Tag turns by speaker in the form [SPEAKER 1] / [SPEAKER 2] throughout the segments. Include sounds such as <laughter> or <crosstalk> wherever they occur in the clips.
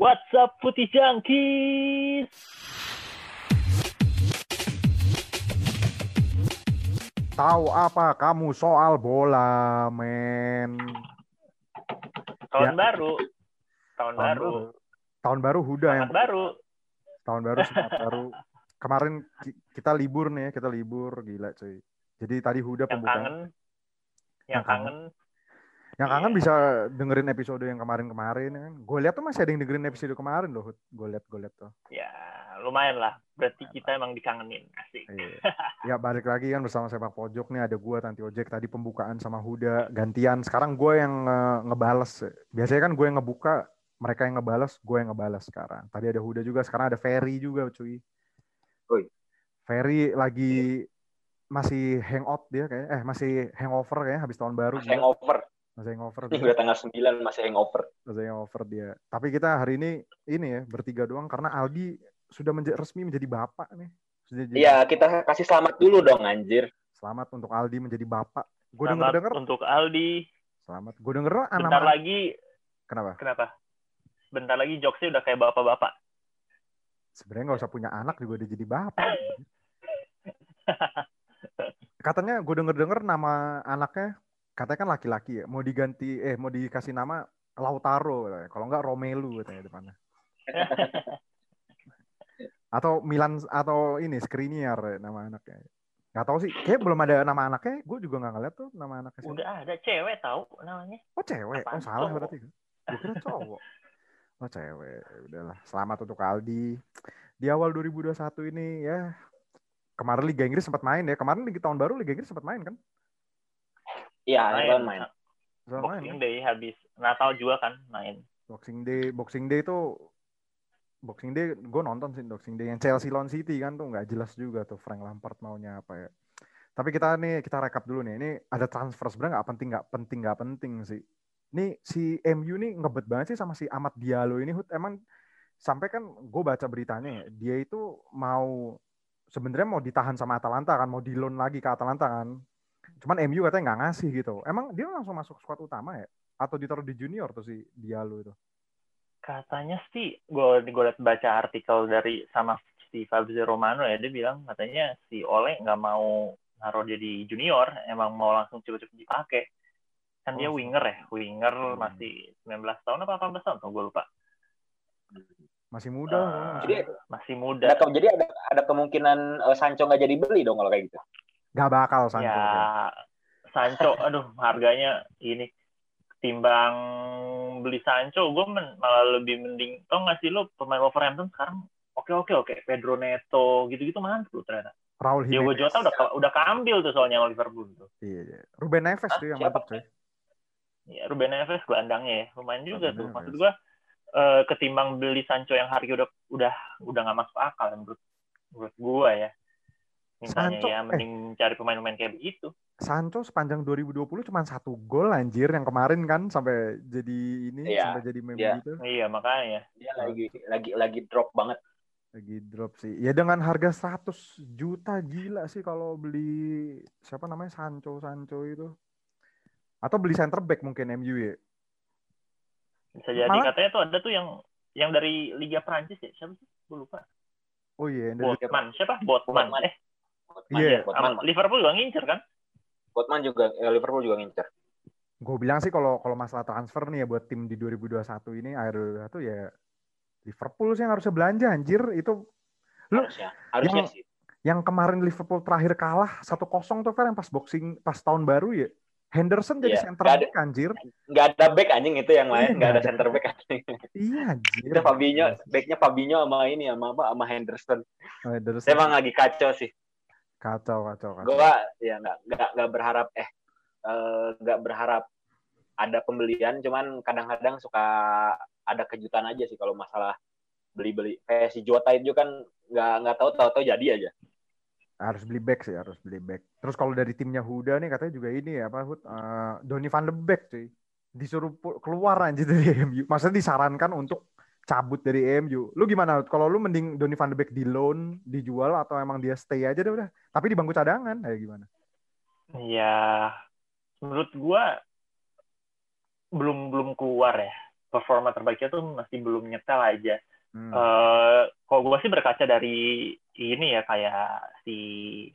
[SPEAKER 1] What's up Putih Junkies?
[SPEAKER 2] Tahu apa kamu soal bola, men?
[SPEAKER 1] Tahun
[SPEAKER 2] Ya.
[SPEAKER 1] baru. Tahun, baru.
[SPEAKER 2] Tahun baru Huda yang
[SPEAKER 1] baru.
[SPEAKER 2] tahun baru semangat baru. Kemarin ki- kita libur nih, ya, kita libur gila cuy. Jadi tadi Huda
[SPEAKER 1] Yang
[SPEAKER 2] pembukaan.
[SPEAKER 1] kangen. Yang
[SPEAKER 2] Yang kangen. Yang kangen
[SPEAKER 1] Iya.
[SPEAKER 2] bisa dengerin episode yang kemarin-kemarin ya kan. Gue lihat tuh masih ada yang dengerin episode kemarin loh, Gue lihat, gue lihat tuh.
[SPEAKER 1] Ya, lumayan lah. Berarti kita emang dikangenin. Asik.
[SPEAKER 2] Iya. Ya balik lagi kan bersama sepak pojok nih ada gua Tanti Ojek tadi pembukaan sama Huda gantian. Sekarang gue yang nge- ngebales. Biasanya kan gue yang ngebuka, mereka yang ngebales, gue yang ngebales sekarang. Tadi ada Huda juga, sekarang ada Ferry juga cuy.
[SPEAKER 3] Oi.
[SPEAKER 2] Ferry lagi masih hangout dia kayak eh masih hangover kayaknya habis tahun baru.
[SPEAKER 3] Masih hangover.
[SPEAKER 2] Masih hangover.
[SPEAKER 3] Ini udah tanggal 9 masih hangover.
[SPEAKER 2] Masih hangover dia. Tapi kita hari ini ini ya bertiga doang karena Aldi sudah menja- resmi menjadi bapak nih. Sudah jadi
[SPEAKER 3] Iya, kita kasih selamat dulu dong anjir.
[SPEAKER 2] Selamat untuk Aldi menjadi bapak. Gue
[SPEAKER 1] Selamat
[SPEAKER 2] denger-denger
[SPEAKER 1] untuk Aldi.
[SPEAKER 2] Selamat. Gue denger anak
[SPEAKER 1] Bentar lagi.
[SPEAKER 2] Kenapa?
[SPEAKER 1] Kenapa? Bentar lagi jokesnya udah kayak bapak-bapak.
[SPEAKER 2] Sebenarnya nggak usah punya anak juga udah jadi bapak. <laughs> Katanya gue denger-denger nama anaknya katanya kan laki-laki ya. Mau diganti eh mau dikasih nama Lautaro katanya. Kalau nggak Romelu katanya depannya. <laughs> Atau Milan atau ini Skriniar nama anaknya. Gak tahu sih. Kayak belum ada nama anaknya. Gue juga nggak ngeliat tuh nama anaknya.
[SPEAKER 1] Udah ada cewek tahu namanya.
[SPEAKER 2] Oh cewek.
[SPEAKER 1] Apaan
[SPEAKER 2] Oh salah
[SPEAKER 1] cowok?
[SPEAKER 2] berarti. Gue kira cowok. Oh cewek. Udahlah. Selamat untuk Aldi. Di awal 2021 ini ya kemarin Liga Inggris sempat main ya. Kemarin di tahun baru Liga Inggris sempat main kan?
[SPEAKER 3] Iya,
[SPEAKER 1] Main.
[SPEAKER 3] main. main.
[SPEAKER 1] Boxing
[SPEAKER 2] kan?
[SPEAKER 1] Day habis Natal juga kan main.
[SPEAKER 2] Boxing Day, Boxing Day itu Boxing Day gue nonton sih Boxing Day yang Chelsea lawan City kan tuh nggak jelas juga tuh Frank Lampard maunya apa ya. Tapi kita nih kita rekap dulu nih. Ini ada transfer sebenarnya nggak penting nggak penting nggak penting sih. Ini si MU nih ngebet banget sih sama si Ahmad Diallo ini Hud. Emang sampai kan gue baca beritanya ya, dia itu mau sebenarnya mau ditahan sama Atalanta kan, mau di loan lagi ke Atalanta kan. Cuman MU katanya nggak ngasih gitu. Emang dia langsung masuk squad utama ya? Atau ditaruh di junior tuh si Diallo itu?
[SPEAKER 1] Katanya sih, gue gue liat baca artikel dari sama si Fabrizio Romano ya, dia bilang katanya si Ole nggak mau naruh dia di junior, emang mau langsung cepet-cepet dipakai. Kan dia
[SPEAKER 2] Oh,
[SPEAKER 1] winger ya, winger
[SPEAKER 2] Hmm.
[SPEAKER 1] masih 19 tahun apa 18 tahun, tuh gue lupa.
[SPEAKER 2] Masih muda. Pokoknya.
[SPEAKER 3] Jadi
[SPEAKER 1] masih muda.
[SPEAKER 3] ada jadi ada ada kemungkinan eh, Sancho nggak jadi beli dong kalau kayak gitu.
[SPEAKER 2] Gak bakal Sancho.
[SPEAKER 1] ya,
[SPEAKER 2] kayak.
[SPEAKER 1] Sancho, aduh harganya ini timbang beli Sancho, gue malah lebih mending. Tau nggak sih lo pemain Wolverhampton sekarang oke oke oke Pedro Neto gitu-gitu mantap tuh ternyata.
[SPEAKER 2] Raul Jimenez.
[SPEAKER 1] Jota udah udah keambil tuh soalnya Liverpool tuh.
[SPEAKER 2] Iya, iya. Ruben Neves
[SPEAKER 3] Hah,
[SPEAKER 2] tuh yang mantap coy.
[SPEAKER 1] Ya, Ruben Neves gelandangnya ya, lumayan juga
[SPEAKER 2] Ruben
[SPEAKER 1] tuh.
[SPEAKER 2] Neves.
[SPEAKER 1] Maksud gue eh, ketimbang beli Sancho yang harga udah udah udah nggak masuk akal menurut menurut gue ya. Misalnya
[SPEAKER 2] Sancho,
[SPEAKER 1] ya
[SPEAKER 2] eh.
[SPEAKER 1] mending cari pemain-pemain kayak begitu.
[SPEAKER 2] Sancho sepanjang 2020 cuma satu gol anjir yang kemarin kan sampai jadi ini
[SPEAKER 3] Iya,
[SPEAKER 2] sampai jadi meme
[SPEAKER 3] iya.
[SPEAKER 2] gitu.
[SPEAKER 1] Iya makanya.
[SPEAKER 3] Dia lagi lagi lagi drop banget.
[SPEAKER 2] Lagi drop sih. Ya dengan harga 100 juta gila sih kalau beli siapa namanya Sancho Sancho itu. Atau beli center back mungkin MU ya.
[SPEAKER 1] Bisa jadi
[SPEAKER 2] Malah-
[SPEAKER 1] katanya tuh ada tuh yang yang dari Liga Prancis ya siapa sih? Gue lupa.
[SPEAKER 2] Oh iya, dari-
[SPEAKER 1] Botman siapa? Botman.
[SPEAKER 3] Botman.
[SPEAKER 1] Eh,
[SPEAKER 3] Botman,
[SPEAKER 2] Iya.
[SPEAKER 3] ya, Botman,
[SPEAKER 1] Liverpool juga ngincer kan?
[SPEAKER 3] Botman juga eh, Liverpool juga ngincer.
[SPEAKER 2] gue bilang sih kalau kalau masalah transfer nih ya buat tim di 2021 ini akhir 2021 ya Liverpool sih yang harusnya belanja anjir itu Lu-
[SPEAKER 3] Harusnya. Harusnya
[SPEAKER 2] yang-
[SPEAKER 3] sih.
[SPEAKER 2] yang kemarin Liverpool terakhir kalah 1-0 tuh Fer yang pas boxing pas tahun baru ya Henderson jadi
[SPEAKER 3] Iya,
[SPEAKER 2] center
[SPEAKER 3] ada-
[SPEAKER 2] back anjir
[SPEAKER 3] Nggak ada back anjing itu yang
[SPEAKER 2] Iya,
[SPEAKER 3] lain, nggak
[SPEAKER 2] nggak
[SPEAKER 3] ada
[SPEAKER 2] ada.
[SPEAKER 3] center back anjing.
[SPEAKER 2] iya anjir
[SPEAKER 3] Itu Fabinho, backnya Fabinho sama ini sama apa sama Henderson.
[SPEAKER 2] Henderson
[SPEAKER 3] Saya emang lagi kacau sih.
[SPEAKER 2] Kacau kacau kacau.
[SPEAKER 3] Gua ya nggak nggak nggak berharap eh eh, nggak berharap ada pembelian, cuman kadang-kadang suka ada kejutan aja sih kalau masalah beli-beli. Kayak si Jota itu kan nggak nggak tahu tahu-tahu jadi aja.
[SPEAKER 2] harus beli back sih harus beli back. Terus kalau dari timnya Huda nih katanya juga ini ya apa Hud? Eh, Donny van de Beek cuy. Disuruh keluar anjir dari MU maksudnya disarankan untuk cabut dari MU lu gimana kalau lu mending Donny van de Beek di loan dijual atau emang dia stay aja deh udah tapi di bangku cadangan kayak gimana
[SPEAKER 1] Ya menurut gua belum belum keluar ya. performa terbaiknya tuh masih belum nyetel aja.
[SPEAKER 2] Hmm.
[SPEAKER 1] Eh, kalau gue sih berkaca dari ini ya kayak si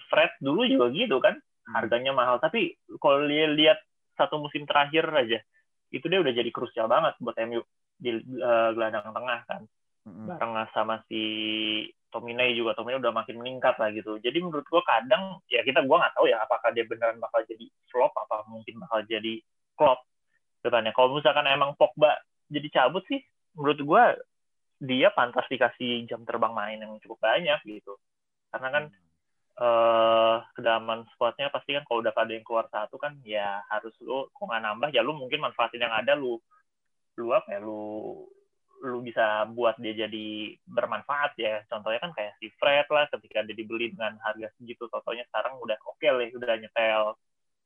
[SPEAKER 1] Fred dulu juga gitu kan
[SPEAKER 2] Hmm.
[SPEAKER 1] harganya mahal tapi kalau li- lihat satu musim terakhir aja itu dia udah jadi krusial banget buat MU di eh, gelandang tengah kan.
[SPEAKER 2] Mm-mm.
[SPEAKER 1] bareng sama si Tomine juga. Tomine udah makin meningkat lah gitu. Jadi menurut gua kadang ya kita gua nggak tahu ya apakah dia beneran bakal jadi flop apa mungkin bakal jadi flop depannya. Kalau misalkan emang Pogba jadi cabut sih menurut gua dia pantas dikasih jam terbang main yang cukup banyak gitu. Karena kan eh kedalaman squadnya pasti kan kalau udah ada yang keluar satu kan ya harus lu kok nggak nambah? Ya lu mungkin manfaatin yang ada lu lu apa ya lu lu bisa buat dia jadi bermanfaat ya. Contohnya kan kayak si Fred lah ketika dia dibeli dengan harga segitu totalnya sekarang udah oke lah udah nyetel.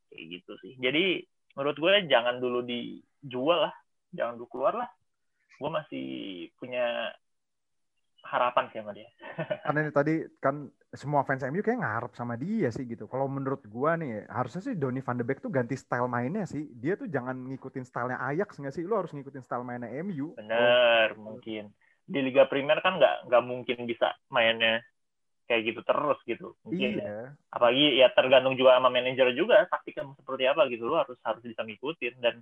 [SPEAKER 1] Kayak gitu sih. Jadi menurut gue jangan dulu dijual lah jangan dulu keluar lah. Gue masih punya harapan sih sama dia. <laughs>
[SPEAKER 2] Karena ini tadi kan semua fans MU kayak ngarep sama dia sih gitu. Kalau menurut gua nih, harusnya sih Donny van de Beek tuh ganti style mainnya sih. Dia tuh jangan ngikutin stylenya Ajax nggak sih? Lu harus ngikutin style mainnya MU.
[SPEAKER 1] Bener, mungkin. Di Liga Primer kan nggak nggak mungkin bisa mainnya kayak gitu terus gitu. Mungkin ya.
[SPEAKER 2] Iya.
[SPEAKER 1] Apalagi ya tergantung juga sama manajer juga taktiknya seperti apa gitu. Lu harus harus bisa ngikutin dan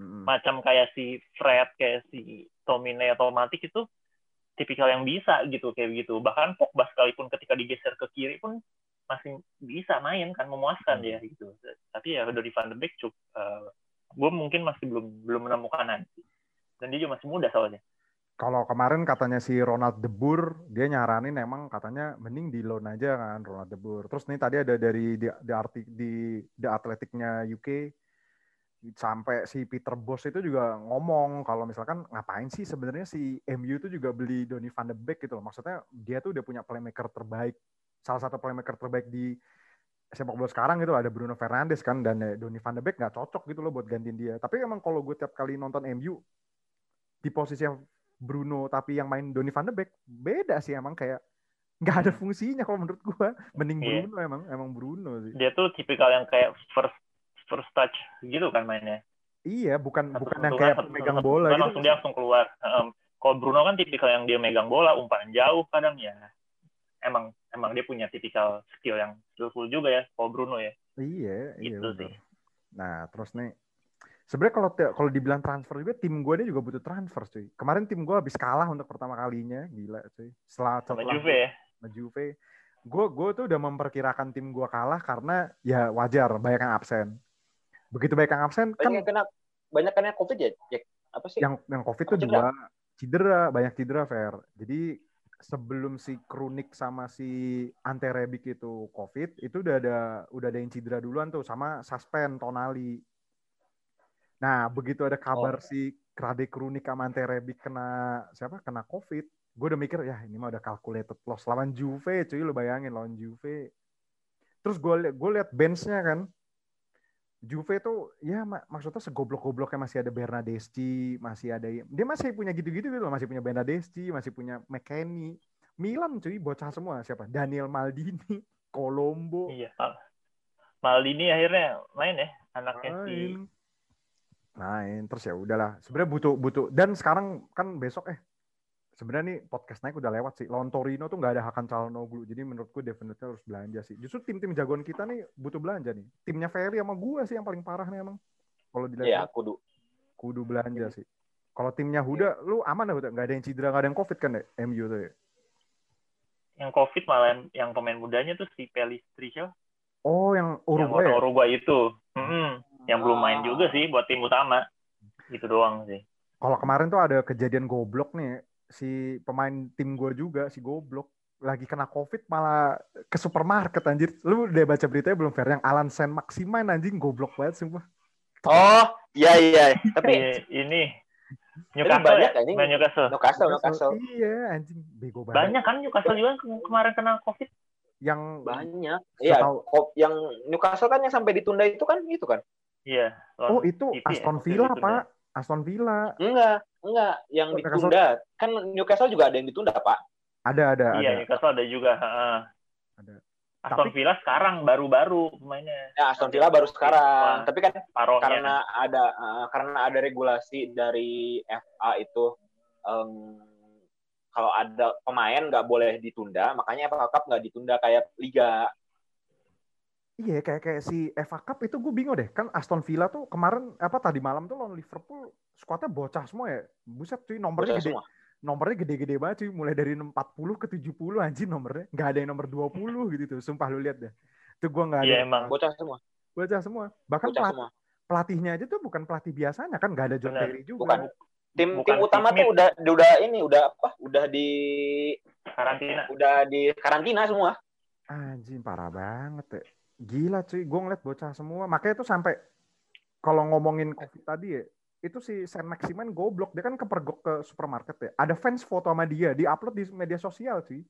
[SPEAKER 2] Mm-mm.
[SPEAKER 1] macam kayak si Fred, kayak si Tomine atau Matic itu tipikal yang bisa gitu kayak gitu. Bahkan Pogba sekalipun ketika digeser ke kiri pun masih bisa main kan memuaskan dia gitu. Tapi ya dari Van de Beek cukup gue mungkin masih belum belum menemukan nanti. Dan dia juga masih muda soalnya.
[SPEAKER 2] Kalau kemarin katanya si Ronald De Boer, dia nyaranin emang katanya mending di loan aja kan Ronald De Boer. Terus nih tadi ada dari di, di di The Athletic-nya UK sampai si Peter Bos itu juga ngomong kalau misalkan ngapain sih sebenarnya si MU itu juga beli Donny van de Beek gitu loh. Maksudnya dia tuh udah punya playmaker terbaik, salah satu playmaker terbaik di sepak bola sekarang gitu ada Bruno Fernandes kan dan eh, Donny van de Beek nggak cocok gitu loh buat gantiin dia. Tapi emang kalau gue tiap kali nonton MU di posisi yang Bruno tapi yang main Donny van de Beek beda sih emang kayak nggak ada fungsinya kalau menurut gue. Mending
[SPEAKER 1] Iya.
[SPEAKER 2] Bruno emang emang Bruno sih.
[SPEAKER 1] Dia tuh tipikal yang kayak first first touch gitu kan mainnya.
[SPEAKER 2] Iya, bukan
[SPEAKER 1] Satu
[SPEAKER 2] bukan yang kayak
[SPEAKER 1] satu
[SPEAKER 2] megang
[SPEAKER 1] sentuhan,
[SPEAKER 2] bola gitu.
[SPEAKER 1] langsung dia langsung keluar. Heeh. kalau Bruno kan tipikal yang dia megang bola umpan jauh kadang ya. Emang emang dia punya tipikal skill yang skillful juga ya kalau Bruno ya.
[SPEAKER 2] Iya, iya
[SPEAKER 1] Gitu
[SPEAKER 2] betul.
[SPEAKER 1] sih.
[SPEAKER 2] Nah, terus nih sebenarnya kalau kalau dibilang transfer juga tim gue ini juga butuh transfer cuy. Kemarin tim gue habis kalah untuk pertama kalinya, gila cuy. Setelah
[SPEAKER 1] Sama
[SPEAKER 2] setelah
[SPEAKER 1] Juve ya.
[SPEAKER 2] sama Juve. Gue gue tuh udah memperkirakan tim gue kalah karena ya wajar banyak yang absen. Begitu banyak yang absen kan
[SPEAKER 3] Banyak yang kena banyak kena covid ya, Jack. Apa sih?
[SPEAKER 2] yang yang covid tuh
[SPEAKER 3] Cedera.
[SPEAKER 2] dua cedera banyak cedera fair jadi sebelum si Krunik sama si Ante Rebic itu covid itu udah ada udah ada yang cedera duluan tuh sama suspend Tonali nah begitu ada kabar
[SPEAKER 3] Oh.
[SPEAKER 2] si Krade Krunik sama Ante Rebic kena siapa kena covid gue udah mikir ya ini mah udah calculated loss lawan Juve cuy lu bayangin lawan Juve terus gue liat gue liat benchnya kan Juve tuh ya mak- maksudnya segoblok-gobloknya masih ada Bernadeschi, masih ada dia masih punya gitu-gitu gitu loh, masih punya Bernadeschi, masih punya McKennie. Milan cuy bocah semua siapa? Daniel Maldini, <laughs> Colombo.
[SPEAKER 1] Iya. Mal- Maldini akhirnya main ya anaknya si
[SPEAKER 2] Main. Main terus ya udahlah. Sebenarnya butuh butuh dan sekarang kan besok eh sebenarnya nih podcast naik udah lewat sih. Lawan Torino tuh nggak ada Hakan Calhanoglu. Jadi menurutku definitely harus belanja sih. Justru tim-tim jagoan kita nih butuh belanja nih. Timnya Ferry sama gua sih yang paling parah nih emang. Kalau dilihat
[SPEAKER 3] Iya, kudu.
[SPEAKER 2] kudu belanja sih. Kalau timnya Huda, lu aman dah Huda? Nggak ada yang cedera, nggak ada yang covid kan deh, MU tuh ya?
[SPEAKER 1] yang covid malah yang- yang pemain mudanya tuh si Pelistri siapa?
[SPEAKER 2] Oh, yang
[SPEAKER 1] Yang
[SPEAKER 2] Uruguay. ya?
[SPEAKER 1] Uruguay itu. Mm-mm. Yang belum main
[SPEAKER 3] Ah.
[SPEAKER 1] juga sih buat tim utama. Gitu doang sih.
[SPEAKER 2] Kalau kemarin tuh ada kejadian goblok nih, si pemain tim gue juga, si goblok lagi kena covid malah ke supermarket anjir. Lu udah baca beritanya belum Fer? Yang Alan Saint Maximin anjing goblok banget sumpah.
[SPEAKER 3] Oh, iya iya. <laughs> Tapi
[SPEAKER 1] ini Newcastle
[SPEAKER 3] banyak
[SPEAKER 1] ya?
[SPEAKER 3] anjing.
[SPEAKER 1] Main Newcastle.
[SPEAKER 3] Newcastle, Newcastle.
[SPEAKER 2] Iya anjing, bego banget.
[SPEAKER 1] Banyak kan Newcastle juga ke- kemarin kena covid.
[SPEAKER 2] Yang
[SPEAKER 3] banyak. Iya, yang Newcastle kan yang sampai ditunda itu kan itu kan?
[SPEAKER 1] Iya.
[SPEAKER 2] Oh, itu
[SPEAKER 1] ya,
[SPEAKER 2] Aston Villa. Pak. Aston Villa.
[SPEAKER 3] Enggak, enggak, yang
[SPEAKER 2] Oh, Newcastle-
[SPEAKER 3] ditunda. Kan Newcastle juga ada yang ditunda, Pak.
[SPEAKER 2] Ada, ada,
[SPEAKER 1] Iya,
[SPEAKER 2] ada.
[SPEAKER 1] Newcastle ada juga. heeh. Aston
[SPEAKER 2] Tapi-
[SPEAKER 1] Villa sekarang baru-baru pemainnya.
[SPEAKER 3] Ya Aston Villa baru sekarang.
[SPEAKER 1] Wah.
[SPEAKER 3] Tapi kan
[SPEAKER 1] Parohnya.
[SPEAKER 3] karena ada eh, karena ada regulasi dari FA itu em, kalau ada pemain nggak boleh ditunda, makanya FA Cup nggak ditunda kayak liga.
[SPEAKER 2] Iya kayak kayak si FA Cup itu gue bingung deh kan Aston Villa tuh kemarin apa tadi malam tuh lawan Liverpool skuadnya bocah semua ya buset cuy nomornya
[SPEAKER 3] Bocah
[SPEAKER 2] gede
[SPEAKER 3] semua.
[SPEAKER 2] nomornya gede-gede banget cuy mulai dari 40 ke 70 anjing nomornya nggak ada yang nomor 20 gitu tuh sumpah lu lihat deh tuh gue nggak ada
[SPEAKER 1] Iya emang.
[SPEAKER 3] Bocah semua.
[SPEAKER 2] bocah semua bahkan
[SPEAKER 3] Bocah
[SPEAKER 2] pelat-
[SPEAKER 3] semua.
[SPEAKER 2] pelatihnya aja tuh bukan pelatih biasanya kan nggak ada John. Terry juga
[SPEAKER 3] Bukan. Tim
[SPEAKER 1] Bukan
[SPEAKER 3] tim utama
[SPEAKER 1] Smith.
[SPEAKER 3] tuh udah udah ini udah apa? Udah di
[SPEAKER 1] Karantina.
[SPEAKER 3] udah di karantina semua.
[SPEAKER 2] anjing parah banget ya gila cuy. Gue ngeliat bocah semua. Makanya tuh sampai kalau ngomongin covid tadi ya itu si Saint Maximin goblok. Dia kan kepergok ke supermarket ya. Ada fans foto sama dia di upload di media sosial cuy.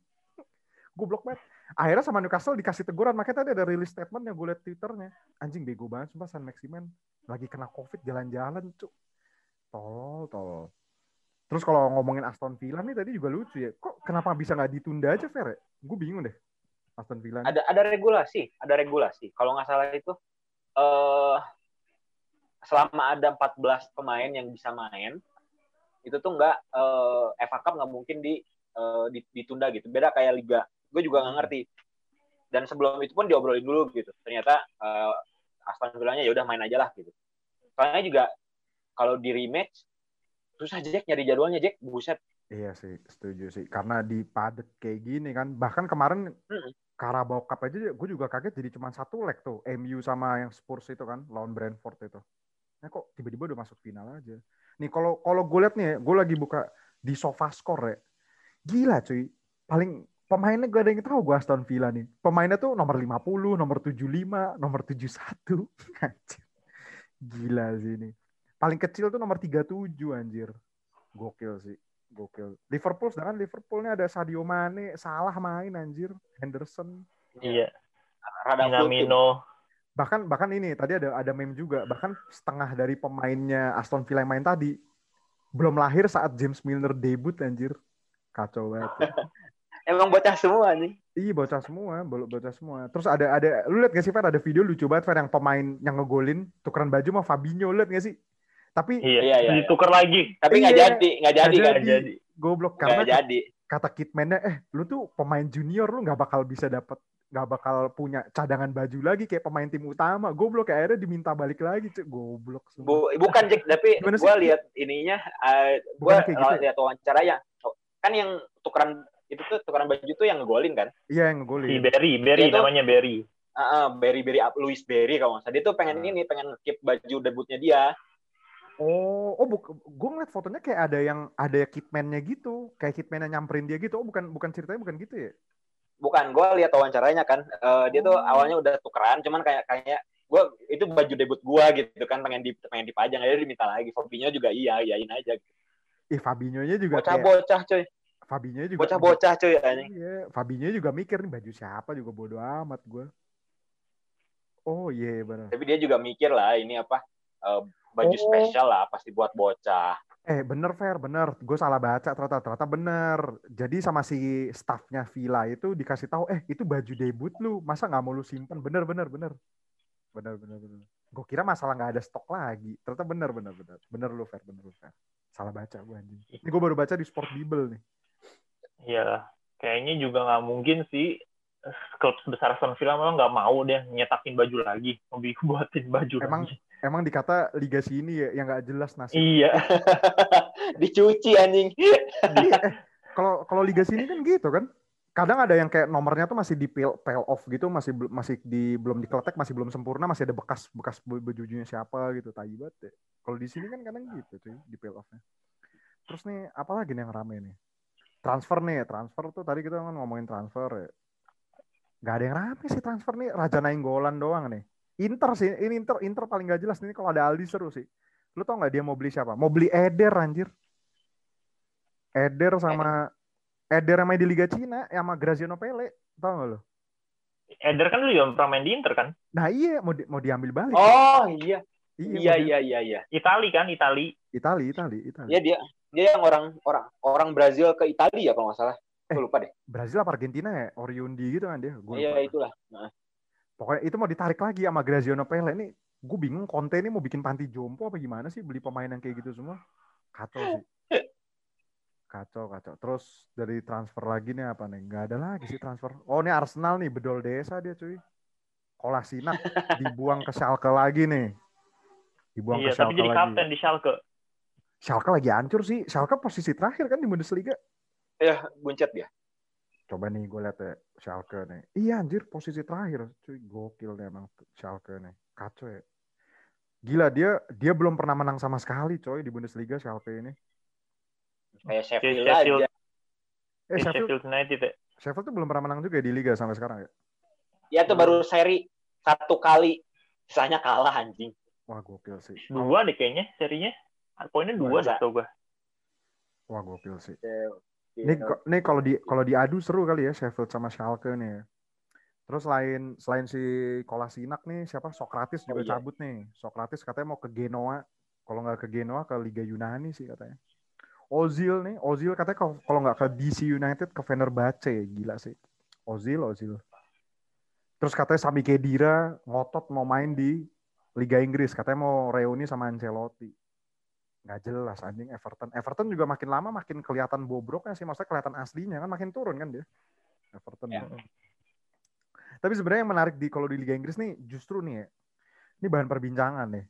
[SPEAKER 2] Goblok banget. Akhirnya sama Newcastle dikasih teguran. Makanya tadi ada rilis statement yang gue liat twitternya. Anjing bego banget sumpah Saint Maximin. Lagi kena covid jalan-jalan cuy. Tolol tolol. Terus kalau ngomongin Aston Villa nih tadi juga lucu ya. Kok kenapa bisa nggak ditunda aja Fer ya? gue bingung deh Aston Villa.
[SPEAKER 3] Ada ada regulasi, ada regulasi. Kalau nggak salah itu eh selama ada 14 pemain yang bisa main, itu tuh nggak eh FA Cup nggak mungkin di, di- ditunda gitu. Beda kayak liga. Gue juga nggak ngerti. Dan sebelum itu pun diobrolin dulu gitu. Ternyata eh, Aston Villa-nya ya udah main aja lah gitu. Soalnya juga kalau di rematch susah Jack nyari jadwalnya Jack buset
[SPEAKER 2] Iya sih, setuju sih. Karena di padet kayak gini kan. Bahkan kemarin
[SPEAKER 3] Mm-mm.
[SPEAKER 2] Carabao Cup aja gue juga kaget jadi cuma satu leg tuh. MU sama yang Spurs itu kan, lawan Brentford itu. Nah kok tiba-tiba udah masuk final aja. Nih kalau kalau gue liat nih, gue lagi buka di SofaScore ya. Gila cuy. Paling pemainnya gak ada yang tahu gue Aston Villa nih. Pemainnya tuh nomor 50, nomor 75, nomor 71. <laughs> Anjir. Gila sih ini. Paling kecil tuh nomor 37 anjir. Gokil sih. Gokil. Liverpool sedangkan Liverpoolnya ada Sadio Mane, salah main anjir, Henderson.
[SPEAKER 1] Iya.
[SPEAKER 3] rada.
[SPEAKER 1] Minamino.
[SPEAKER 2] Bahkan bahkan ini tadi ada ada meme juga, bahkan setengah dari pemainnya Aston Villa yang main tadi belum lahir saat James Milner debut anjir. Kacau banget. <laughs>
[SPEAKER 3] Emang bocah semua nih.
[SPEAKER 2] Iya bocah semua, bo- bocah semua. Terus ada ada lu lihat gak sih Fer ada video lucu banget Fer yang pemain yang ngegolin tukeran baju sama Fabinho lihat gak sih? Tapi
[SPEAKER 1] Iya.
[SPEAKER 3] Iya, iya,
[SPEAKER 1] Ditukar lagi.
[SPEAKER 3] Tapi nggak
[SPEAKER 2] Iya.
[SPEAKER 3] jadi, nggak jadi
[SPEAKER 2] Nggak
[SPEAKER 3] kan?
[SPEAKER 1] Nggak jadi.
[SPEAKER 2] goblok karena
[SPEAKER 3] jadi.
[SPEAKER 2] kata kitmannya eh lu tuh pemain junior lu nggak bakal bisa dapat nggak bakal punya cadangan baju lagi kayak pemain tim utama goblok kayak akhirnya diminta balik lagi cuy goblok.
[SPEAKER 3] Bu, bukan Jack, tapi gue lihat ininya, uh, gue
[SPEAKER 2] gitu ya?
[SPEAKER 3] lihat wawancaranya. Kan yang tukeran itu tuh tukeran baju tuh yang ngegolin kan?
[SPEAKER 2] iya yang
[SPEAKER 1] Si
[SPEAKER 2] ngegolin
[SPEAKER 1] Berry, Berry
[SPEAKER 3] tuh-
[SPEAKER 1] namanya Berry.
[SPEAKER 3] Uh, Berry Berry up Louis Berry kalau nggak salah. Dia tuh pengen
[SPEAKER 2] Hmm.
[SPEAKER 3] ini, pengen keep baju debutnya dia.
[SPEAKER 2] Oh oh buk gue ngeliat fotonya kayak ada yang ada kitmannya gitu kayak kitmannya nyamperin dia gitu oh bukan bukan ceritanya bukan gitu ya
[SPEAKER 3] Bukan, gue lihat wawancaranya kan. Uh, dia tuh
[SPEAKER 2] Oh.
[SPEAKER 3] awalnya udah tukeran, cuman kayak kayak gue itu baju debut gue gitu kan pengen di pengen dipajang aja diminta lagi. Fabinho juga iya, iyain aja.
[SPEAKER 2] ih Fabinho nya juga kayak
[SPEAKER 3] Bocah-bocah cuy,
[SPEAKER 2] Fabinho juga
[SPEAKER 3] bocah-bocah cuy anjing.
[SPEAKER 2] Iya, Fabinho juga mikir nih baju siapa juga bodo amat gue. Oh iya benar.
[SPEAKER 3] Tapi dia juga mikir lah ini apa uh, baju
[SPEAKER 2] Oh.
[SPEAKER 3] spesial lah pasti buat bocah.
[SPEAKER 2] Eh bener fair bener. Gue salah baca ternyata ternyata bener. Jadi sama si staffnya Villa itu dikasih tahu eh itu baju debut lu masa nggak mau lu simpen bener bener bener bener bener bener. Gue kira masalah nggak ada stok lagi. Ternyata bener bener bener bener lu fair bener lu fair. Salah baca gue anjing. Ini gue baru baca di Sport Bible nih.
[SPEAKER 1] Iya. Kayaknya juga nggak mungkin sih klub sebesar Aston Villa malah nggak mau deh nyetakin baju lagi, mau buatin baju
[SPEAKER 2] Emang
[SPEAKER 1] lagi.
[SPEAKER 2] Emang dikata liga sini ya yang nggak jelas nasib.
[SPEAKER 1] Iya. <laughs>
[SPEAKER 3] Dicuci anjing.
[SPEAKER 2] Iya, eh, kalau kalau liga sini kan gitu kan. Kadang ada yang kayak nomornya tuh masih di peel, peel off gitu, masih masih di belum dikeletek, masih belum sempurna, masih ada bekas bekas baju bajunya siapa gitu, tai banget ya. Kalau di sini kan kadang gitu cuy, di peel offnya. Terus nih, apalagi nih yang rame nih? Transfer nih, transfer tuh tadi kita kan ngomongin transfer ya. Gak ada yang rame sih transfer nih, Raja Nainggolan doang nih. Inter sih, ini Inter Inter paling gak jelas nih kalau ada Aldi seru sih. Lu tau nggak dia mau beli siapa? Mau beli Eder anjir. Eder sama Eder yang main di Liga Cina sama Graziano Pele, tau gak lo?
[SPEAKER 1] Eder kan dulu juga pernah main di Inter kan?
[SPEAKER 2] Nah iya mau di- mau diambil balik.
[SPEAKER 3] Oh iya,
[SPEAKER 2] mau
[SPEAKER 3] iya
[SPEAKER 2] di-
[SPEAKER 3] iya iya iya.
[SPEAKER 1] Itali kan, Itali.
[SPEAKER 2] Itali, Itali, Itali.
[SPEAKER 3] Iya dia dia yang orang orang orang Brazil ke Italia ya kalau nggak salah.
[SPEAKER 2] Eh,
[SPEAKER 3] Gue lupa deh.
[SPEAKER 2] Brazil apa Argentina ya? Oriundi gitu kan dia. Gua
[SPEAKER 3] Iya
[SPEAKER 2] lupa.
[SPEAKER 3] itulah. Nah,
[SPEAKER 2] Pokoknya itu mau ditarik lagi sama Graziano Pele. Ini gue bingung Conte ini mau bikin panti jompo apa gimana sih beli pemain yang kayak gitu semua. Kacau sih. <laughs> Kacau, kacau. Terus dari transfer lagi nih apa nih? Nggak ada lagi sih transfer. Oh ini Arsenal nih, bedol desa dia cuy. Kolasinac dibuang ke Schalke lagi nih. Dibuang
[SPEAKER 1] Iya,
[SPEAKER 2] ke
[SPEAKER 1] tapi
[SPEAKER 2] Schalke
[SPEAKER 1] jadi
[SPEAKER 2] lagi.
[SPEAKER 1] kapten di Schalke.
[SPEAKER 2] Schalke lagi hancur sih. Schalke posisi terakhir kan di Bundesliga.
[SPEAKER 3] ya buncet dia.
[SPEAKER 2] Coba nih gue liat ya Schalke nih. Iya anjir posisi terakhir. Cuy gokil nih emang Schalke nih. Kacau ya. Gila dia dia belum pernah menang sama sekali coy di Bundesliga Schalke ini.
[SPEAKER 3] Kayak
[SPEAKER 1] Kayak
[SPEAKER 3] Sheffield
[SPEAKER 1] Sheffield,
[SPEAKER 3] aja.
[SPEAKER 2] Eh Sheffield,
[SPEAKER 1] Sheffield United ya.
[SPEAKER 2] Sheffield tuh belum pernah menang juga ya di Liga sampai sekarang ya.
[SPEAKER 3] Ya tuh baru seri satu kali. Sisanya kalah anjing.
[SPEAKER 2] Wah gokil sih.
[SPEAKER 1] Dua deh kayaknya serinya. Poinnya dua deh tau gue.
[SPEAKER 2] Wah gokil sih.
[SPEAKER 3] Iya.
[SPEAKER 2] Nih, ko- nih kalau di kalau diadu seru kali ya Sheffield sama Schalke nih. Terus selain selain si Kolasinac nih siapa Sokratis juga
[SPEAKER 3] Oh, iya.
[SPEAKER 2] cabut nih. Sokratis katanya mau ke Genoa. Kalau nggak ke Genoa ke Liga Yunani sih katanya. Ozil nih, Ozil katanya kalau nggak ke DC United ke Fenerbahce, gila sih. Ozil, Ozil. Terus katanya Sami Khedira ngotot mau main di Liga Inggris, katanya mau reuni sama Ancelotti. Nggak jelas anjing Everton. Everton juga makin lama makin kelihatan bobroknya sih, maksudnya kelihatan aslinya kan makin turun kan dia. Everton.
[SPEAKER 3] Ya.
[SPEAKER 2] Tapi sebenarnya yang menarik di kalau di Liga Inggris nih justru nih ya. Ini bahan perbincangan nih.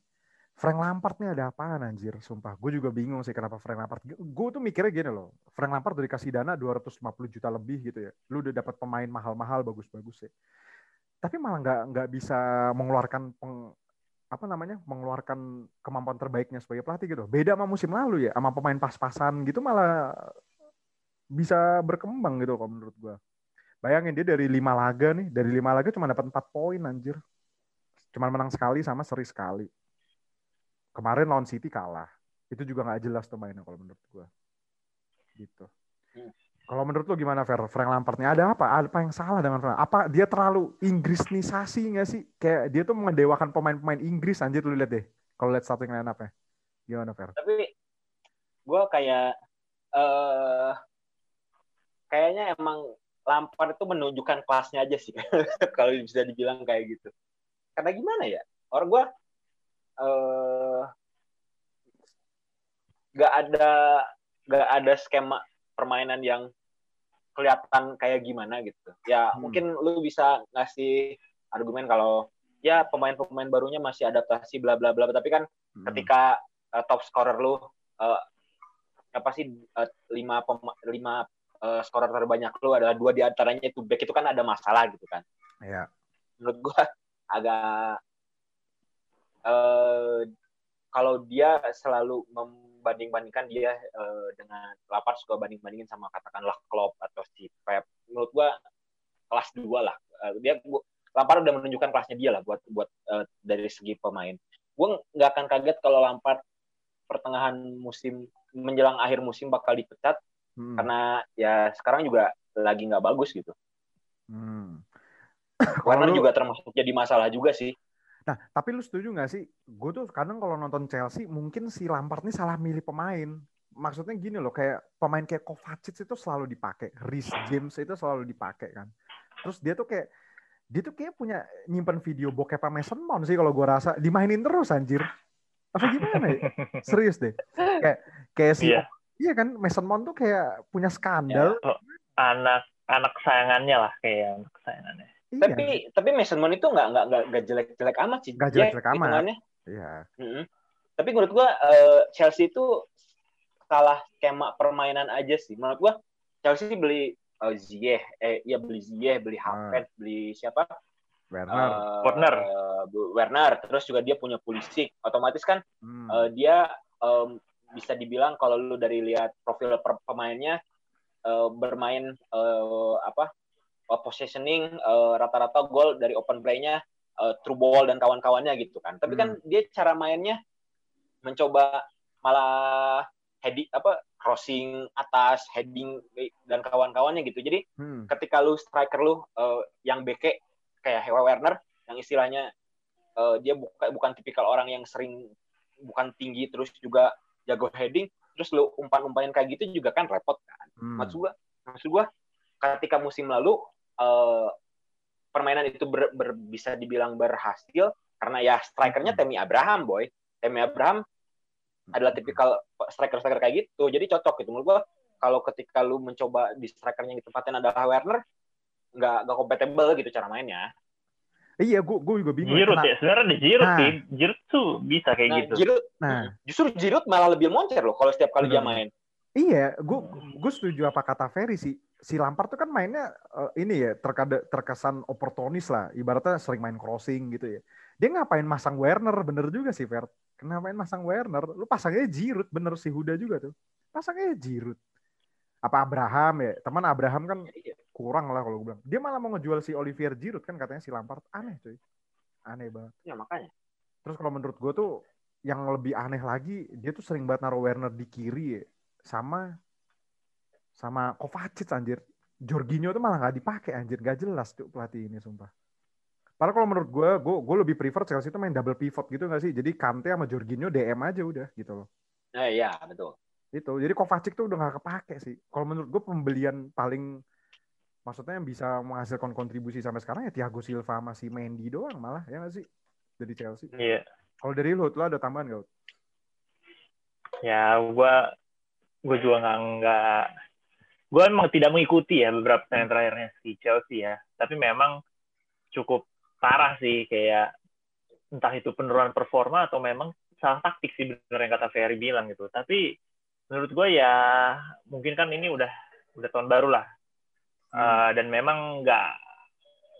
[SPEAKER 2] Frank Lampard nih ada apaan anjir, sumpah. Gue juga bingung sih kenapa Frank Lampard. Gue tuh mikirnya gini loh. Frank Lampard udah dikasih dana 250 juta lebih gitu ya. Lu udah dapat pemain mahal-mahal bagus-bagus ya. Tapi malah nggak nggak bisa mengeluarkan peng, apa namanya mengeluarkan kemampuan terbaiknya sebagai pelatih gitu. Beda sama musim lalu ya, sama pemain pas-pasan gitu malah bisa berkembang gitu kalau menurut gua. Bayangin dia dari lima laga nih, dari lima laga cuma dapat empat poin anjir. Cuma menang sekali sama seri sekali. Kemarin lawan City kalah. Itu juga nggak jelas tuh mainnya kalau menurut gua. Gitu. Kalau menurut lu gimana Fer? Frank Lampard nih ada apa? Apa yang salah dengan Frank? Apa dia terlalu Inggrisnisasi nggak sih? Kayak dia tuh mengedewakan pemain-pemain Inggris anjir lu lihat deh. Kalau lihat starting line up-nya. Gimana Fer?
[SPEAKER 3] Tapi gue kayak eh kayaknya emang Lampard itu menunjukkan kelasnya aja sih <laughs> kalau bisa dibilang kayak gitu. Karena gimana ya? Orang gue eh nggak ada nggak ada skema permainan yang kelihatan kayak gimana gitu. Ya
[SPEAKER 2] Hmm.
[SPEAKER 3] mungkin lu bisa ngasih argumen kalau ya pemain-pemain barunya masih adaptasi bla bla bla tapi kan
[SPEAKER 2] Hmm.
[SPEAKER 3] ketika uh, top scorer lu uh, apa sih uh, lima pema- lima uh, scorer terbanyak lu adalah dua di antaranya itu back itu kan ada masalah gitu kan
[SPEAKER 2] Iya.
[SPEAKER 3] menurut gua <laughs> agak uh, kalau dia selalu membanding-bandingkan dia uh, dengan Lampard suka banding-bandingin sama katakanlah Klopp atau si Pep menurut gua kelas dua lah Uh, dia gua, Lampard udah menunjukkan kelasnya dia lah buat buat uh, dari segi pemain gue nggak akan kaget kalau Lampard pertengahan musim menjelang akhir musim bakal dipecat
[SPEAKER 2] Hmm.
[SPEAKER 3] karena ya sekarang juga lagi nggak bagus gitu.
[SPEAKER 2] Hmm.
[SPEAKER 3] Warner
[SPEAKER 2] lu-
[SPEAKER 3] juga termasuk jadi masalah juga sih.
[SPEAKER 2] Nah, tapi lu setuju nggak sih? Gue tuh kadang kalau nonton Chelsea, mungkin si Lampard nih salah milih pemain. Maksudnya gini loh, kayak pemain kayak Kovacic itu selalu dipakai, Rhys James itu selalu dipakai kan. Terus dia tuh kayak dia tuh kayak punya nyimpen video bokep Mason Mount sih kalau gue rasa dimainin terus anjir. Apa gimana ya? Serius deh. Kayak kayak si
[SPEAKER 1] Iya.
[SPEAKER 2] Iya kan Mason Mount tuh kayak punya skandal.
[SPEAKER 1] Anak anak sayangannya lah kayak anak kesayangannya.
[SPEAKER 2] Iya.
[SPEAKER 3] Tapi tapi Mason Mount itu nggak nggak nggak jelek-jelek amat sih.
[SPEAKER 2] Nggak
[SPEAKER 3] Dia
[SPEAKER 2] jelek-jelek amat.
[SPEAKER 3] hitungannya,
[SPEAKER 2] Iya.
[SPEAKER 3] mm-mm. Tapi menurut gua eh, Chelsea itu salah skema permainan aja sih. Menurut gua Chelsea beli eh, Ziyech, eh ya beli Ziyech, beli Havertz, beli siapa?
[SPEAKER 2] Werner.
[SPEAKER 3] Eh,
[SPEAKER 1] Werner.
[SPEAKER 3] Werner. Terus juga dia punya Pulisic. Otomatis kan
[SPEAKER 2] Hmm.
[SPEAKER 3] eh, dia em, bisa dibilang kalau lu dari lihat profil per- pemainnya eh, bermain eh, apa eh, positioning eh, rata-rata gol dari open play-nya eh, through ball dan kawan-kawannya gitu kan. Tapi kan dia cara mainnya mencoba malah heading apa crossing atas, heading dan kawan-kawannya gitu. Jadi
[SPEAKER 2] Hmm.
[SPEAKER 3] ketika lu striker lu eh, yang beke kayak Hewa Werner yang istilahnya eh, dia bukan bukan tipikal orang yang sering bukan tinggi terus juga jago heading terus lu umpan-umpanin kayak gitu juga kan repot kan
[SPEAKER 2] Hmm.
[SPEAKER 3] maksud gua maksud gua ketika musim lalu uh, permainan itu ber, ber, bisa dibilang berhasil karena ya strikernya Temi Abraham boy Temi Abraham adalah tipikal striker-striker kayak gitu jadi cocok gitu menurut gua kalau ketika lu mencoba di strikernya yang ditempatin adalah Werner nggak nggak kompatibel gitu cara mainnya
[SPEAKER 2] Iya, gue gue juga bingung.
[SPEAKER 1] Giroud ya, sebenarnya di Giroud nah. sih, Giroud tuh bisa kayak
[SPEAKER 3] nah,
[SPEAKER 1] gitu.
[SPEAKER 3] Giroud, nah, justru Giroud malah lebih moncer loh kalau setiap kali hmm. dia main.
[SPEAKER 2] Iya, gue gue setuju apa kata Ferry sih. Si Lampard tuh kan mainnya uh, ini ya terkada, terkesan oportunis lah. Ibaratnya sering main crossing gitu ya. Dia ngapain masang Werner bener juga sih Fer. Kenapa main masang Werner? Lu pasangnya Giroud bener si Huda juga tuh. Pasangnya Giroud. Apa Abraham ya? Teman Abraham kan iya kurang lah kalau gue bilang. Dia malah mau ngejual si Olivier Giroud kan katanya si Lampard aneh cuy. Aneh banget.
[SPEAKER 3] Ya makanya.
[SPEAKER 2] Terus kalau menurut gue tuh yang lebih aneh lagi dia tuh sering banget naruh Werner di kiri ya. Sama sama Kovacic anjir. Jorginho tuh malah nggak dipakai anjir. Gak jelas tuh pelatih ini sumpah. Padahal kalau menurut gue, gue, gue lebih prefer Chelsea itu main double pivot gitu gak sih? Jadi Kante sama Jorginho DM aja udah gitu loh.
[SPEAKER 3] Nah, iya, betul.
[SPEAKER 2] Itu. Jadi Kovacic tuh udah gak kepake sih. Kalau menurut gue pembelian paling maksudnya yang bisa menghasilkan kontribusi sampai sekarang ya Thiago Silva masih Mendy doang malah ya nggak sih dari Chelsea.
[SPEAKER 1] Iya.
[SPEAKER 2] Kalau dari lu, lu ada tambahan gak?
[SPEAKER 1] Ya, gua gue juga nggak nggak gue emang tidak mengikuti ya beberapa tahun terakhirnya si Chelsea ya. Tapi memang cukup parah sih kayak entah itu penurunan performa atau memang salah taktik sih bener yang kata Ferry bilang gitu. Tapi menurut gue ya mungkin kan ini udah udah tahun baru lah Uh, dan memang nggak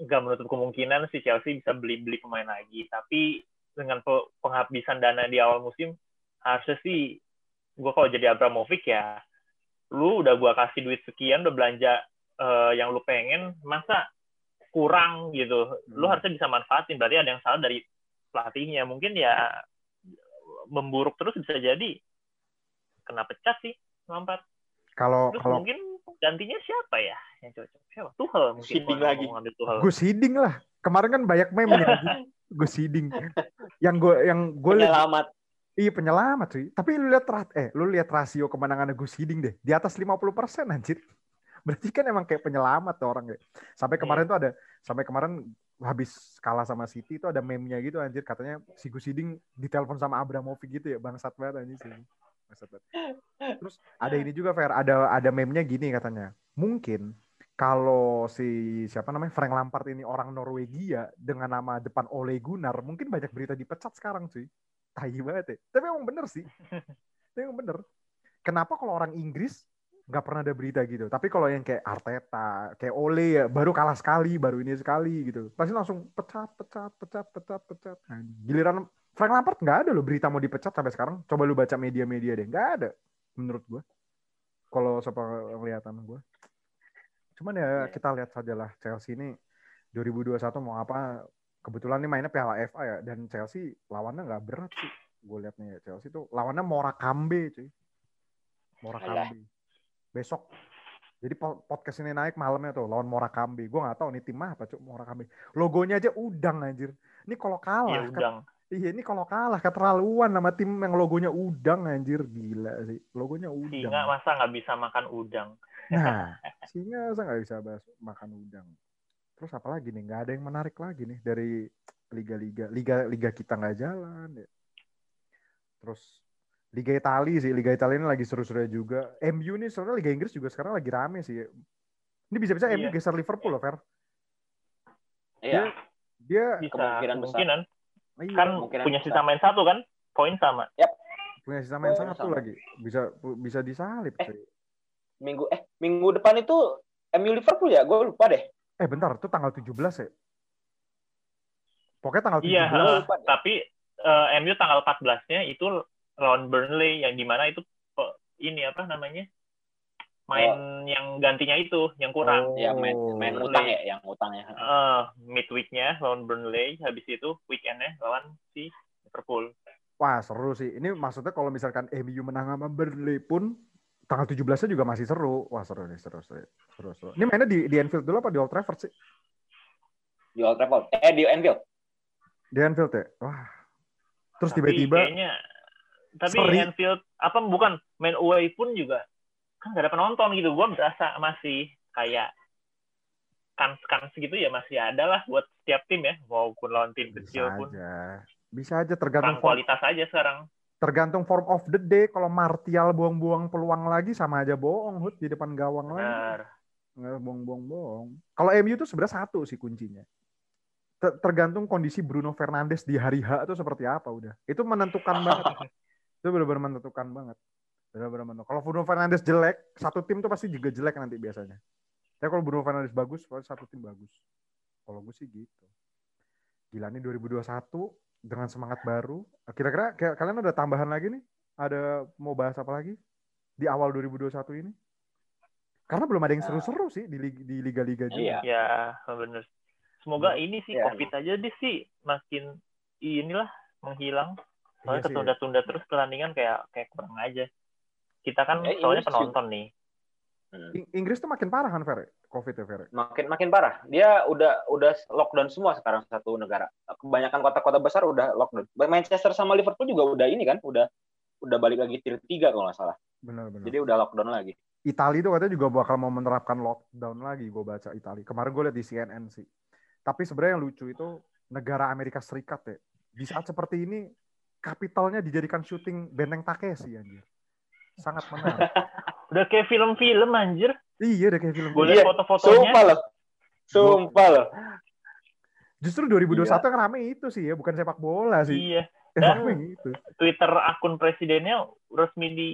[SPEAKER 1] nggak menutup kemungkinan si Chelsea bisa beli beli pemain lagi. Tapi dengan penghabisan dana di awal musim harusnya sih gue kalau jadi Abramovich ya lu udah gue kasih duit sekian udah belanja uh, yang lu pengen masa kurang gitu lu hmm. harusnya bisa manfaatin berarti ada yang salah dari pelatihnya mungkin ya memburuk terus bisa jadi kena pecat sih Lampard
[SPEAKER 2] kalau kalau
[SPEAKER 1] mungkin gantinya siapa ya yang cocok? Siapa? Tuhel mungkin.
[SPEAKER 3] Lagi.
[SPEAKER 2] Gue seeding lah. Kemarin kan banyak meme nih. <laughs> gue seeding. Yang gue yang gue
[SPEAKER 3] penyelamat.
[SPEAKER 2] Iya penyelamat sih. Tapi lu lihat eh lu lihat rasio kemenangan gue seeding deh. Di atas 50% anjir. <laughs> Berarti kan emang kayak penyelamat tuh orang kayak. Sampai kemarin yeah. tuh ada sampai kemarin habis kalah sama City itu ada meme-nya gitu anjir katanya si Gus Hiding ditelepon sama Abramovich gitu ya bangsat banget anjir sih. Terus ada ini juga Fer, ada ada meme-nya gini katanya. Mungkin kalau si siapa namanya Frank Lampard ini orang Norwegia dengan nama depan Ole Gunnar, mungkin banyak berita dipecat sekarang cuy. Tai banget ya. Tapi emang bener sih. <laughs> Tapi emang bener. Kenapa kalau orang Inggris nggak pernah ada berita gitu. Tapi kalau yang kayak Arteta, kayak Ole ya baru kalah sekali, baru ini sekali gitu. Pasti langsung pecat, pecat, pecat, pecat, pecat. Nah, giliran Frank Lampard nggak ada loh berita mau dipecat sampai sekarang. Coba lu baca media-media deh, nggak ada menurut gue. Kalau penglihatan gue. Cuman ya iya. kita lihat saja lah Chelsea ini 2021 mau apa. Kebetulan nih mainnya Piala FA ya dan Chelsea lawannya nggak berat sih. Gue lihat nih ya, Chelsea tuh lawannya Morakambe cuy. Morakambe. Besok jadi podcast ini naik malamnya tuh lawan Morakambe. Gue nggak tahu nih tim apa cuy Morakambe. Logonya aja udang anjir. Ini kalau kalah
[SPEAKER 1] iya, udang. Kan,
[SPEAKER 2] Iya ini kalau kalah keterlaluan sama tim yang logonya udang anjir gila sih. Logonya udang.
[SPEAKER 1] Singa masa nggak bisa makan udang.
[SPEAKER 2] Nah, singa masa nggak bisa makan udang. Terus apa lagi nih? Nggak ada yang menarik lagi nih dari liga-liga. Liga liga kita nggak jalan. Ya. Terus Liga Italia sih, Liga Italia ini lagi seru-seru juga. MU nih sebenarnya Liga Inggris juga sekarang lagi rame sih. Ini bisa-bisa iya. MU geser Liverpool loh, Fer.
[SPEAKER 3] Iya.
[SPEAKER 1] Dia, dia bisa, kemungkinan, kemungkinan. Iya, kan punya sisa main satu kan? Poin sama.
[SPEAKER 3] Yep.
[SPEAKER 2] Punya sisa main satu sama. lagi. Bisa bisa disalip.
[SPEAKER 3] Eh, minggu eh minggu depan itu MU Liverpool ya? Gue lupa deh.
[SPEAKER 2] Eh bentar, itu tanggal 17 ya? Pokoknya tanggal 17.
[SPEAKER 1] Iya, uh, tapi uh, eh, MU tanggal 14-nya itu lawan Burnley yang di mana itu ini apa namanya? main oh. yang gantinya itu yang kurang.
[SPEAKER 3] Oh. Ya main main utang ya, yang utangnya.
[SPEAKER 1] Uh, midweeknya lawan Burnley, habis itu weekendnya lawan si Liverpool.
[SPEAKER 2] Wah seru sih. Ini maksudnya kalau misalkan MU menang sama Burnley pun tanggal 17-nya juga masih seru. Wah seru nih, seru, seru, seru, seru. Ini mainnya di, di Anfield dulu apa di Old Trafford sih?
[SPEAKER 3] Di Old Trafford. Eh di Anfield.
[SPEAKER 2] Di Anfield ya? Wah. Terus tiba-tiba.
[SPEAKER 1] Tapi Sorry. Anfield apa bukan main away pun juga kan gak ada penonton gitu gue berasa masih kayak kans-kans gitu ya masih ada lah buat setiap tim ya, walaupun lawan tim
[SPEAKER 2] Bisa
[SPEAKER 1] kecil pun.
[SPEAKER 2] aja. Bisa aja tergantung
[SPEAKER 1] kualitas aja sekarang.
[SPEAKER 2] Tergantung form of the day. Kalau Martial buang-buang peluang lagi sama aja bohong Hud di depan gawang lagi.
[SPEAKER 1] Benar.
[SPEAKER 2] Nggak bohong-bohong. Kalau MU tuh sebenarnya satu sih kuncinya. Ter- tergantung kondisi Bruno Fernandes di hari H itu seperti apa udah. Itu menentukan <laughs> banget. Itu benar-benar menentukan banget. Benar-benar menentukan. Kalau Bruno Fernandes jelek, satu tim tuh pasti juga jelek nanti biasanya. Tapi kalau Bruno Fernandes bagus, pasti satu tim bagus. Kalau gue sih gitu. Gila nih 2021 dengan semangat baru. Kira-kira kalian ada tambahan lagi nih? Ada mau bahas apa lagi di awal 2021 ini? Karena belum ada yang seru-seru sih di lig- di liga-liga juga.
[SPEAKER 3] Iya.
[SPEAKER 1] Ya, benar. Semoga ini sih
[SPEAKER 3] Ya,
[SPEAKER 1] COVID aja deh sih makin inilah menghilang.
[SPEAKER 2] Iya
[SPEAKER 1] Soalnya
[SPEAKER 2] sih.
[SPEAKER 1] ketunda-tunda terus pertandingan kayak kayak kurang aja. Kita kan
[SPEAKER 3] Eh,
[SPEAKER 1] soalnya
[SPEAKER 3] Inggris
[SPEAKER 1] penonton nih.
[SPEAKER 2] Ing- Inggris tuh makin parah kan, Fer? Covid ya, Fer?
[SPEAKER 3] Makin makin parah. Dia udah udah lockdown semua sekarang satu negara. Kebanyakan kota-kota besar udah lockdown. Manchester sama Liverpool juga udah ini kan, udah udah balik lagi tier 3 kalau nggak salah.
[SPEAKER 2] Benar-benar.
[SPEAKER 3] Jadi udah lockdown lagi.
[SPEAKER 2] Itali tuh katanya juga bakal mau menerapkan lockdown lagi, gue baca Itali. Kemarin gue lihat di CNN sih. Tapi sebenarnya yang lucu itu negara Amerika Serikat ya. Di saat seperti ini, kapitalnya dijadikan syuting Benteng Takeshi anjir. Sangat <laughs> menarik.
[SPEAKER 1] Udah kayak film-film anjir.
[SPEAKER 2] iya, udah kayak film.
[SPEAKER 1] Gue
[SPEAKER 3] Iya,
[SPEAKER 1] lihat foto-fotonya.
[SPEAKER 3] Sumpah loh. Sumpah loh.
[SPEAKER 2] Justru 2021 yang rame itu sih ya, bukan sepak bola sih.
[SPEAKER 1] Iya.
[SPEAKER 2] Yang
[SPEAKER 1] Dan-
[SPEAKER 2] rame itu.
[SPEAKER 1] Twitter akun presidennya resmi di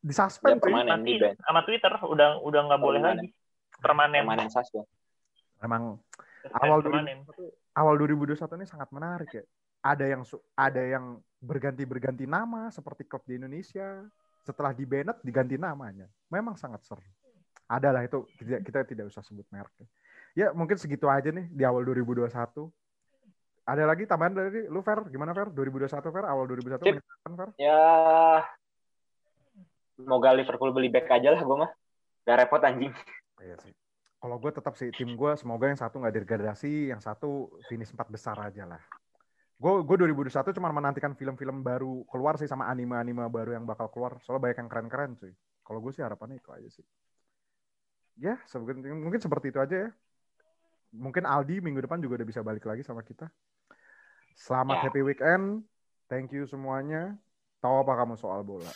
[SPEAKER 2] Di suspend
[SPEAKER 3] Ya, permanen. di
[SPEAKER 1] sama Twitter udah udah nggak boleh lagi. Permanen.
[SPEAKER 3] Permanen Sassuolo.
[SPEAKER 2] Emang
[SPEAKER 1] Suspend
[SPEAKER 2] awal
[SPEAKER 1] permanen.
[SPEAKER 2] 2021 awal 2021 ini sangat menarik ya. Ada yang su- ada yang berganti-berganti nama seperti klub di Indonesia. Setelah di Bennett diganti namanya. Memang sangat seru. Adalah itu kita, kita tidak usah sebut merek. Ya mungkin segitu aja nih di awal 2021. Ada lagi tambahan dari lu Fer? Gimana Fer? 2021 Fer? Awal 2021
[SPEAKER 3] Sip.
[SPEAKER 2] Fer?
[SPEAKER 3] Ya semoga Liverpool beli back aja lah gue mah. Gak repot anjing.
[SPEAKER 2] Iya sih. Kalau gue tetap sih tim gue semoga yang satu nggak degradasi, yang satu finish empat besar aja lah. Gue gue 2021 cuma menantikan film-film baru keluar sih sama anime-anime baru yang bakal keluar. Soalnya banyak yang keren-keren cuy. Kalau gue sih harapannya itu aja sih. Ya, seperti- mungkin seperti itu aja ya. Mungkin Aldi minggu depan juga udah bisa balik lagi sama kita. Selamat
[SPEAKER 3] Ya.
[SPEAKER 2] happy weekend. Thank you semuanya. Tahu apa kamu soal bola?